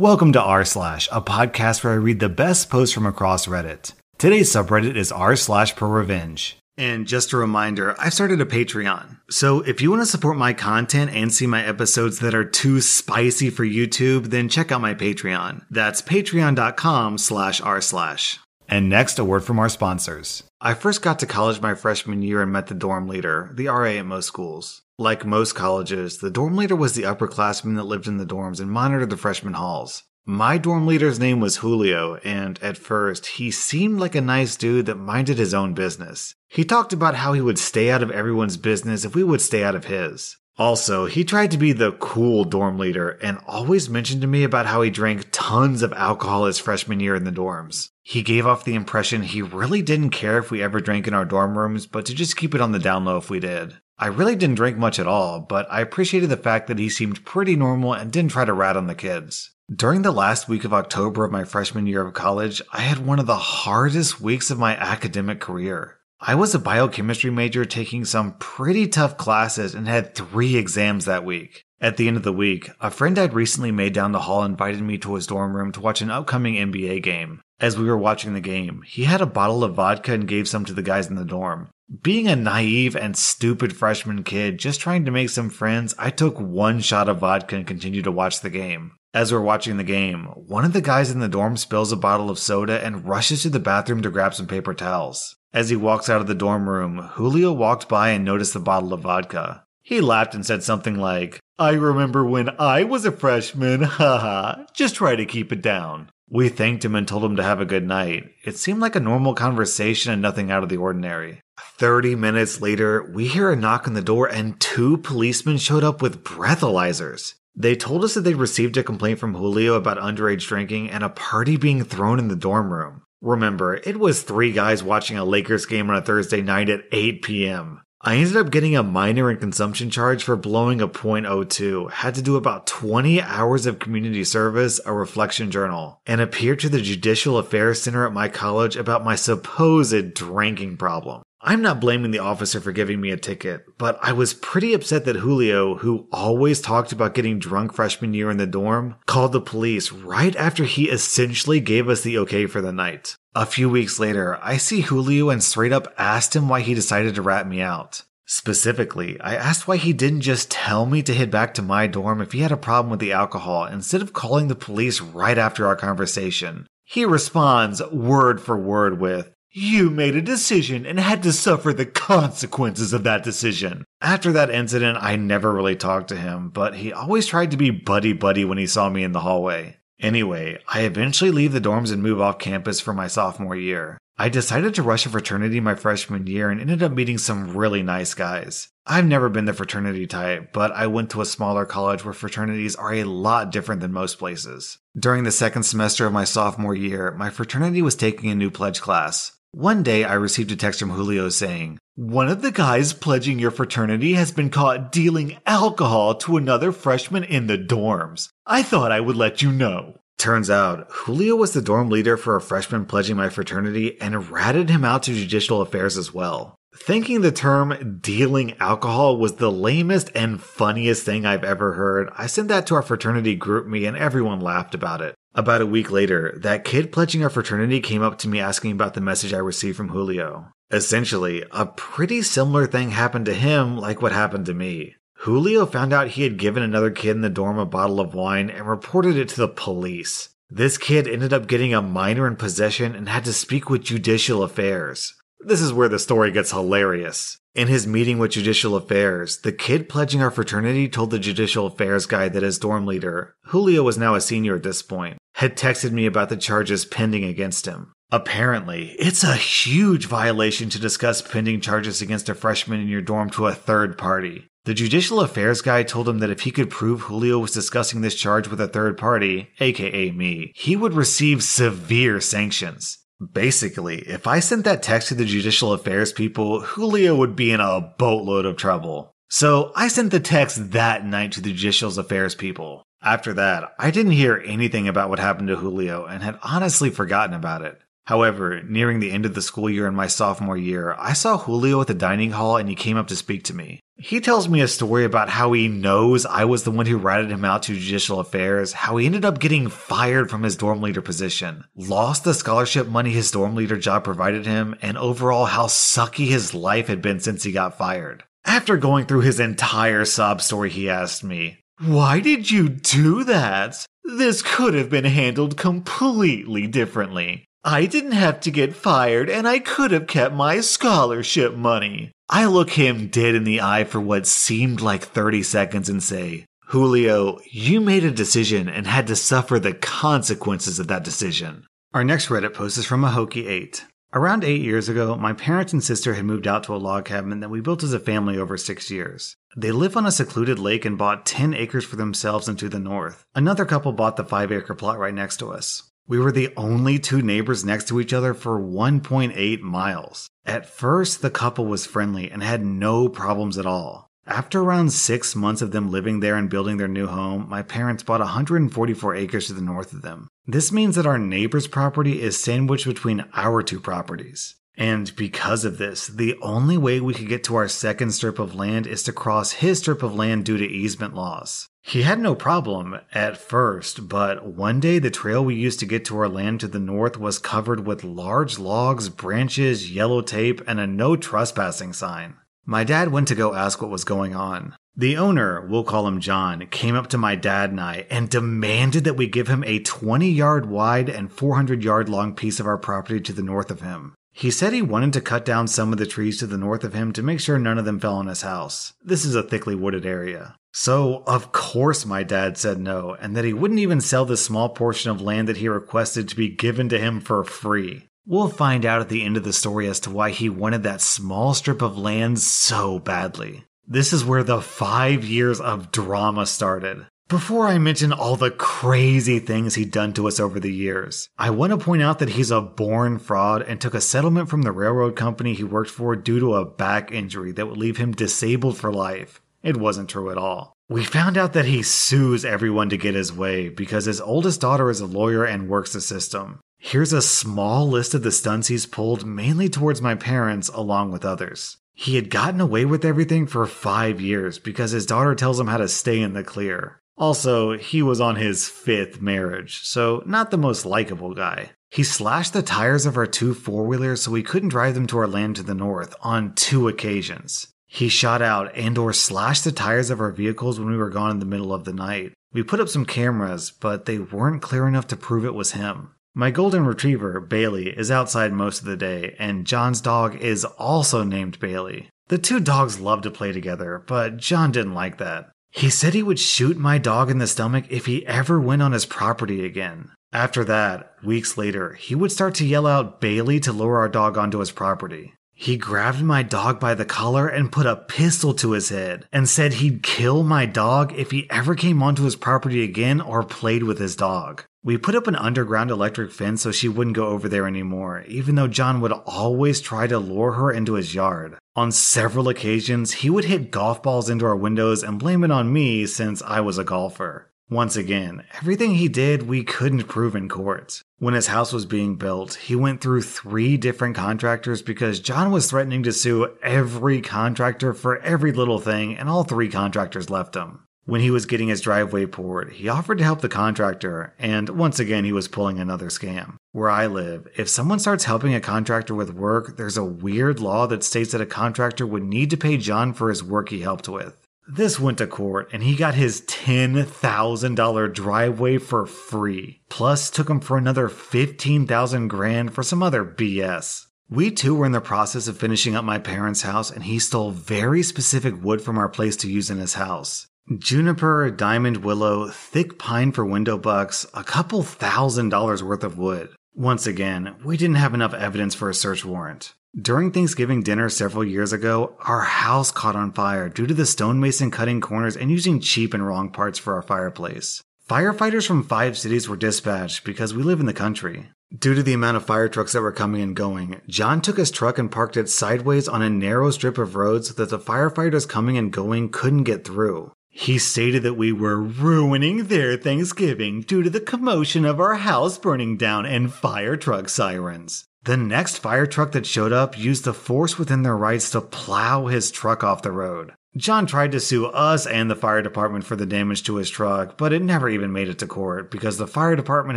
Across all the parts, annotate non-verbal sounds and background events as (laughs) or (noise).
Welcome to r slash, a podcast where I read the best posts from across Reddit. Today's subreddit is r slash pro revenge. And just a reminder, I've started a Patreon. So if you want to support my content and see my episodes that are too spicy for YouTube, then check out my Patreon. That's patreon.com slash r slash. And next, a word from our sponsors. I first got to college my freshman year and met the dorm leader, the RA at most schools. Like most colleges, the dorm leader was the upperclassman that lived in the dorms and monitored the freshman halls. My dorm leader's name was Julio, and at first, he seemed like a nice dude that minded his own business. He talked about how he would stay out of everyone's business if we would stay out of his. Also, he tried to be the cool dorm leader and always mentioned to me about how he drank tons of alcohol his freshman year in the dorms. He gave off the impression he really didn't care if we ever drank in our dorm rooms, but to just keep it on the down low if we did. I really didn't drink much at all, but I appreciated the fact that he seemed pretty normal and didn't try to rat on the kids. During the last week of October of my freshman year of college, I had one of the hardest weeks of my academic career. I was a biochemistry major taking some pretty tough classes and had three exams that week. At the end of the week, a friend I'd recently made down the hall invited me to his dorm room to watch an upcoming NBA game. As we were watching the game, he had a bottle of vodka and gave some to the guys in the dorm. Being a naive and stupid freshman kid just trying to make some friends, I took one shot of vodka and continued to watch the game. As we're watching the game, one of the guys in the dorm spills a bottle of soda and rushes to the bathroom to grab some paper towels. As he walks out of the dorm room, Julio walked by and noticed the bottle of vodka. He laughed and said something like, I remember when I was a freshman, (laughs) haha, just try to keep it down. We thanked him and told him to have a good night. It seemed like a normal conversation and nothing out of the ordinary. 30 minutes later, we hear a knock on the door and two policemen showed up with breathalyzers. They told us that they received a complaint from Julio about underage drinking and a party being thrown in the dorm room. Remember, it was three guys watching a Lakers game on a Thursday night at 8 p.m. I ended up getting a minor in consumption charge for blowing a .02, had to do about 20 hours of community service, a reflection journal, and appeared to the Judicial Affairs Center at my college about my supposed drinking problem. I'm not blaming the officer for giving me a ticket, but I was pretty upset that Julio, who always talked about getting drunk freshman year in the dorm, called the police right after he essentially gave us the okay for the night. A few weeks later, I see Julio and straight up asked him why he decided to rat me out. Specifically, I asked why he didn't just tell me to head back to my dorm if he had a problem with the alcohol instead of calling the police right after our conversation. He responds word for word with, you made a decision and had to suffer the consequences of that decision. After that incident, I never really talked to him, but he always tried to be buddy buddy when he saw me in the hallway. Anyway, I eventually leave the dorms and move off campus for my sophomore year. I decided to rush a fraternity my freshman year and ended up meeting some really nice guys. I've never been the fraternity type, but I went to a smaller college where fraternities are a lot different than most places. During the second semester of my sophomore year, my fraternity was taking a new pledge class. One day I received a text from Julio saying, One of the guys pledging your fraternity has been caught dealing alcohol to another freshman in the dorms. I thought I would let you know. Turns out, Julio was the dorm leader for a freshman pledging my fraternity and ratted him out to judicial affairs as well. Thinking the term dealing alcohol was the lamest and funniest thing I've ever heard, I sent that to our fraternity GroupMe and everyone laughed about it. About a week later, that kid pledging our fraternity came up to me asking about the message I received from Julio. Essentially, a pretty similar thing happened to him like what happened to me. Julio found out he had given another kid in the dorm a bottle of wine and reported it to the police. This kid ended up getting a minor in possession and had to speak with judicial affairs. This is where the story gets hilarious. In his meeting with Judicial Affairs, the kid pledging our fraternity told the Judicial Affairs guy that his dorm leader, Julio was now a senior at this point, had texted me about the charges pending against him. Apparently, it's a huge violation to discuss pending charges against a freshman in your dorm to a third party. The Judicial Affairs guy told him that if he could prove Julio was discussing this charge with a third party, aka me, he would receive severe sanctions. Basically, if I sent that text to the judicial affairs people, Julio would be in a boatload of trouble. So I sent the text that night to the judicial affairs people. After that, I didn't hear anything about what happened to Julio and had honestly forgotten about it. However, nearing the end of the school year in my sophomore year, I saw Julio at the dining hall and he came up to speak to me. He tells me a story about how he knows I was the one who ratted him out to judicial affairs, how he ended up getting fired from his dorm leader position, lost the scholarship money his dorm leader job provided him, and overall how sucky his life had been since he got fired. After going through his entire sob story, he asked me, Why did you do that? This could have been handled completely differently. I didn't have to get fired and I could have kept my scholarship money. I look him dead in the eye for what seemed like 30 seconds and say, Julio, you made a decision and had to suffer the consequences of that decision. Our next Reddit post is from Ahoki8. Around eight years ago, my parents and sister had moved out to a log cabin that we built as a family over six years. They live on a secluded lake and bought 10 acres for themselves and to the north. Another couple bought the 5 acre plot right next to us. We were the only two neighbors next to each other for 1.8 miles. At first, the couple was friendly and had no problems at all. After around six months of them living there and building their new home, my parents bought 144 acres to the north of them. This means that our neighbor's property is sandwiched between our two properties. And because of this, the only way we could get to our second strip of land is to cross his strip of land due to easement laws. He had no problem at first, but one day the trail we used to get to our land to the north was covered with large logs, branches, yellow tape, and a no trespassing sign. My dad went to go ask what was going on. The owner, we'll call him John, came up to my dad and I and demanded that we give him a 20 yard wide and 400 yard long piece of our property to the north of him. He said he wanted to cut down some of the trees to the north of him to make sure none of them fell on his house. This is a thickly wooded area. So, of course, my dad said no, and that he wouldn't even sell the small portion of land that he requested to be given to him for free. We'll find out at the end of the story as to why he wanted that small strip of land so badly. This is where the five years of drama started. Before I mention all the crazy things he'd done to us over the years, I want to point out that he's a born fraud and took a settlement from the railroad company he worked for due to a back injury that would leave him disabled for life. It wasn't true at all. We found out that he sues everyone to get his way because his oldest daughter is a lawyer and works the system. Here's a small list of the stunts he's pulled, mainly towards my parents, along with others. He had gotten away with everything for five years because his daughter tells him how to stay in the clear. Also, he was on his fifth marriage, so not the most likable guy. He slashed the tires of our two four wheelers so we couldn't drive them to our land to the north on two occasions. He shot out and or slashed the tires of our vehicles when we were gone in the middle of the night. We put up some cameras, but they weren't clear enough to prove it was him. My golden retriever, Bailey, is outside most of the day, and John's dog is also named Bailey. The two dogs love to play together, but John didn't like that. He said he would shoot my dog in the stomach if he ever went on his property again. After that, weeks later, he would start to yell out Bailey to lure our dog onto his property. He grabbed my dog by the collar and put a pistol to his head and said he'd kill my dog if he ever came onto his property again or played with his dog. We put up an underground electric fence so she wouldn't go over there anymore, even though John would always try to lure her into his yard. On several occasions, he would hit golf balls into our windows and blame it on me since I was a golfer. Once again, everything he did we couldn't prove in court. When his house was being built, he went through three different contractors because John was threatening to sue every contractor for every little thing, and all three contractors left him. When he was getting his driveway poured, he offered to help the contractor, and once again, he was pulling another scam. Where I live, if someone starts helping a contractor with work, there's a weird law that states that a contractor would need to pay John for his work he helped with. This went to court and he got his $10,000 driveway for free. Plus took him for another 15,000 grand for some other BS. We too were in the process of finishing up my parents' house and he stole very specific wood from our place to use in his house. Juniper, diamond willow, thick pine for window bucks, a couple thousand dollars worth of wood. Once again, we didn't have enough evidence for a search warrant. During Thanksgiving dinner several years ago, our house caught on fire due to the stonemason cutting corners and using cheap and wrong parts for our fireplace. Firefighters from five cities were dispatched because we live in the country. Due to the amount of fire trucks that were coming and going, John took his truck and parked it sideways on a narrow strip of road so that the firefighters coming and going couldn't get through. He stated that we were ruining their Thanksgiving due to the commotion of our house burning down and fire truck sirens. The next fire truck that showed up used the force within their rights to plow his truck off the road. John tried to sue us and the fire department for the damage to his truck, but it never even made it to court because the fire department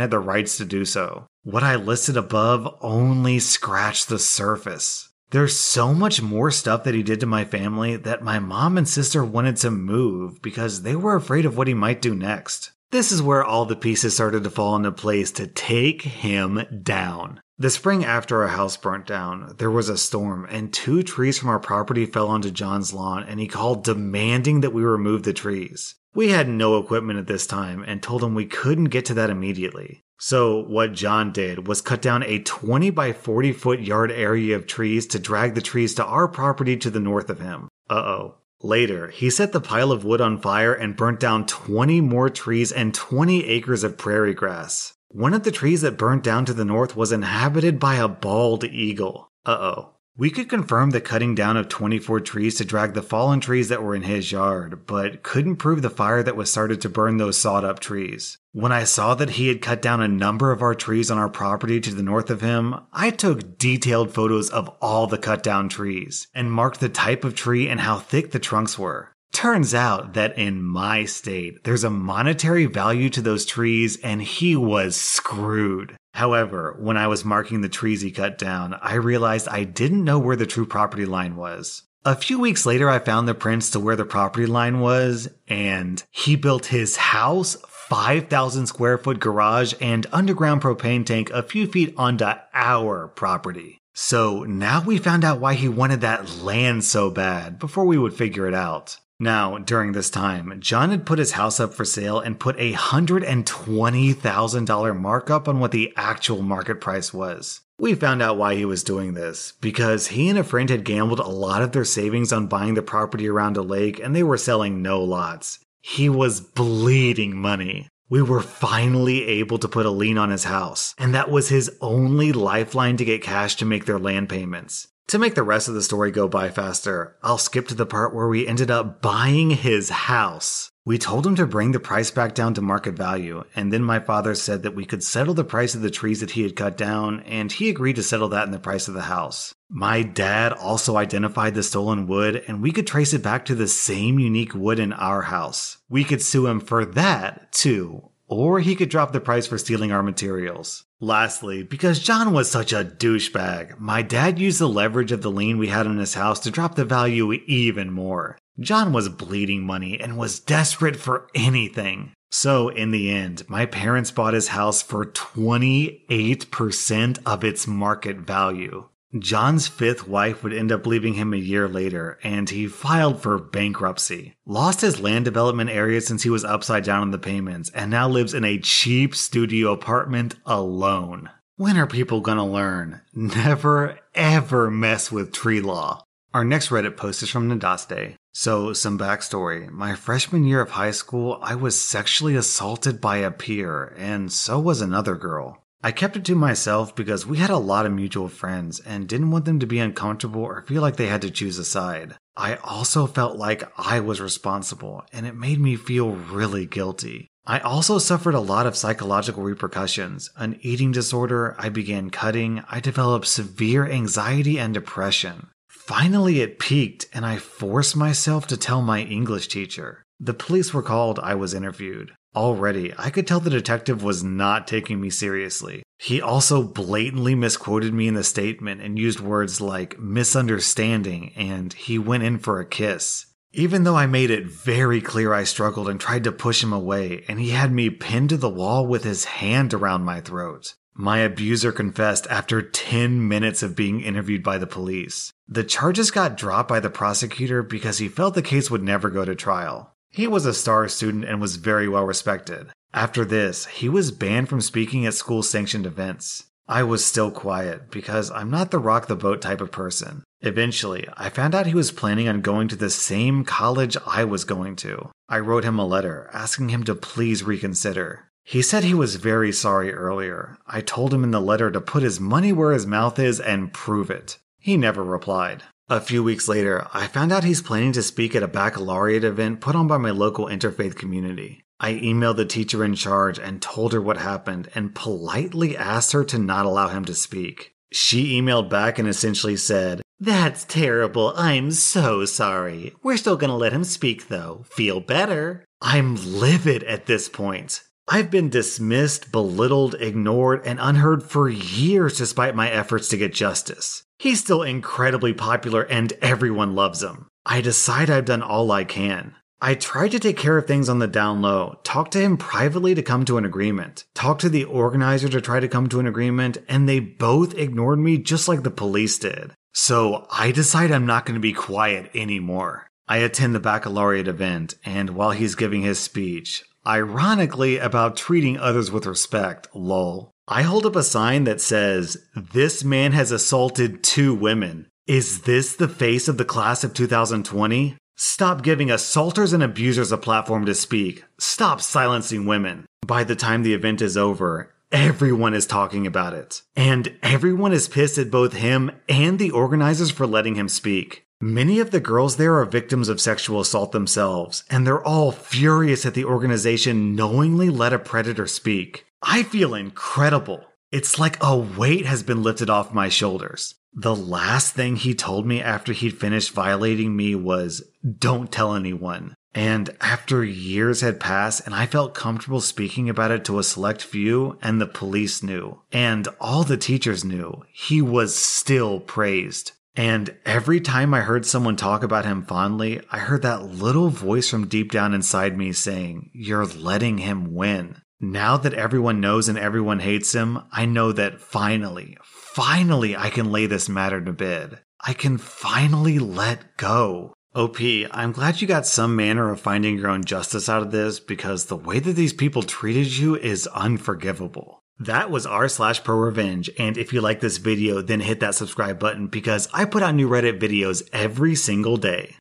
had the rights to do so. What I listed above only scratched the surface. There's so much more stuff that he did to my family that my mom and sister wanted to move because they were afraid of what he might do next. This is where all the pieces started to fall into place to take him down. The spring after our house burnt down, there was a storm, and two trees from our property fell onto John's lawn, and he called demanding that we remove the trees. We had no equipment at this time and told him we couldn't get to that immediately. So, what John did was cut down a 20 by 40 foot yard area of trees to drag the trees to our property to the north of him. Uh oh. Later, he set the pile of wood on fire and burnt down 20 more trees and 20 acres of prairie grass. One of the trees that burnt down to the north was inhabited by a bald eagle. Uh oh. We could confirm the cutting down of 24 trees to drag the fallen trees that were in his yard, but couldn't prove the fire that was started to burn those sawed up trees. When I saw that he had cut down a number of our trees on our property to the north of him, I took detailed photos of all the cut down trees and marked the type of tree and how thick the trunks were. Turns out that in my state, there's a monetary value to those trees, and he was screwed. However, when I was marking the trees he cut down, I realized I didn't know where the true property line was. A few weeks later, I found the prints to where the property line was, and he built his house, 5,000 square foot garage, and underground propane tank a few feet onto our property. So now we found out why he wanted that land so bad before we would figure it out. Now, during this time, John had put his house up for sale and put a $120,000 markup on what the actual market price was. We found out why he was doing this because he and a friend had gambled a lot of their savings on buying the property around a lake and they were selling no lots. He was bleeding money. We were finally able to put a lien on his house, and that was his only lifeline to get cash to make their land payments. To make the rest of the story go by faster, I'll skip to the part where we ended up buying his house. We told him to bring the price back down to market value, and then my father said that we could settle the price of the trees that he had cut down, and he agreed to settle that in the price of the house. My dad also identified the stolen wood, and we could trace it back to the same unique wood in our house. We could sue him for that, too, or he could drop the price for stealing our materials. Lastly, because John was such a douchebag, my dad used the leverage of the lien we had on his house to drop the value even more. John was bleeding money and was desperate for anything. So, in the end, my parents bought his house for 28% of its market value. John's fifth wife would end up leaving him a year later, and he filed for bankruptcy. Lost his land development area since he was upside down on the payments, and now lives in a cheap studio apartment alone. When are people gonna learn? Never ever mess with tree law. Our next Reddit post is from Nadaste. So, some backstory. My freshman year of high school, I was sexually assaulted by a peer, and so was another girl. I kept it to myself because we had a lot of mutual friends and didn't want them to be uncomfortable or feel like they had to choose a side. I also felt like I was responsible and it made me feel really guilty. I also suffered a lot of psychological repercussions. An eating disorder, I began cutting, I developed severe anxiety and depression. Finally, it peaked and I forced myself to tell my English teacher. The police were called, I was interviewed. Already, I could tell the detective was not taking me seriously. He also blatantly misquoted me in the statement and used words like misunderstanding and he went in for a kiss. Even though I made it very clear I struggled and tried to push him away, and he had me pinned to the wall with his hand around my throat. My abuser confessed after 10 minutes of being interviewed by the police. The charges got dropped by the prosecutor because he felt the case would never go to trial. He was a star student and was very well respected. After this, he was banned from speaking at school sanctioned events. I was still quiet because I'm not the rock the boat type of person. Eventually, I found out he was planning on going to the same college I was going to. I wrote him a letter asking him to please reconsider. He said he was very sorry earlier. I told him in the letter to put his money where his mouth is and prove it. He never replied. A few weeks later, I found out he's planning to speak at a baccalaureate event put on by my local interfaith community. I emailed the teacher in charge and told her what happened and politely asked her to not allow him to speak. She emailed back and essentially said, That's terrible. I'm so sorry. We're still gonna let him speak though. Feel better. I'm livid at this point. I've been dismissed, belittled, ignored, and unheard for years despite my efforts to get justice. He's still incredibly popular and everyone loves him. I decide I've done all I can. I tried to take care of things on the down low, talk to him privately to come to an agreement, talk to the organizer to try to come to an agreement, and they both ignored me just like the police did. So I decide I'm not going to be quiet anymore. I attend the baccalaureate event, and while he's giving his speech, Ironically, about treating others with respect, lol. I hold up a sign that says, This man has assaulted two women. Is this the face of the class of 2020? Stop giving assaulters and abusers a platform to speak. Stop silencing women. By the time the event is over, everyone is talking about it. And everyone is pissed at both him and the organizers for letting him speak. Many of the girls there are victims of sexual assault themselves, and they're all furious at the organization knowingly let a predator speak. I feel incredible. It's like a weight has been lifted off my shoulders. The last thing he told me after he'd finished violating me was, don't tell anyone. And after years had passed and I felt comfortable speaking about it to a select few and the police knew and all the teachers knew, he was still praised. And every time I heard someone talk about him fondly, I heard that little voice from deep down inside me saying, You're letting him win. Now that everyone knows and everyone hates him, I know that finally, finally, I can lay this matter to bed. I can finally let go. OP, I'm glad you got some manner of finding your own justice out of this because the way that these people treated you is unforgivable. That was r slash pro revenge. And if you like this video, then hit that subscribe button because I put out new Reddit videos every single day.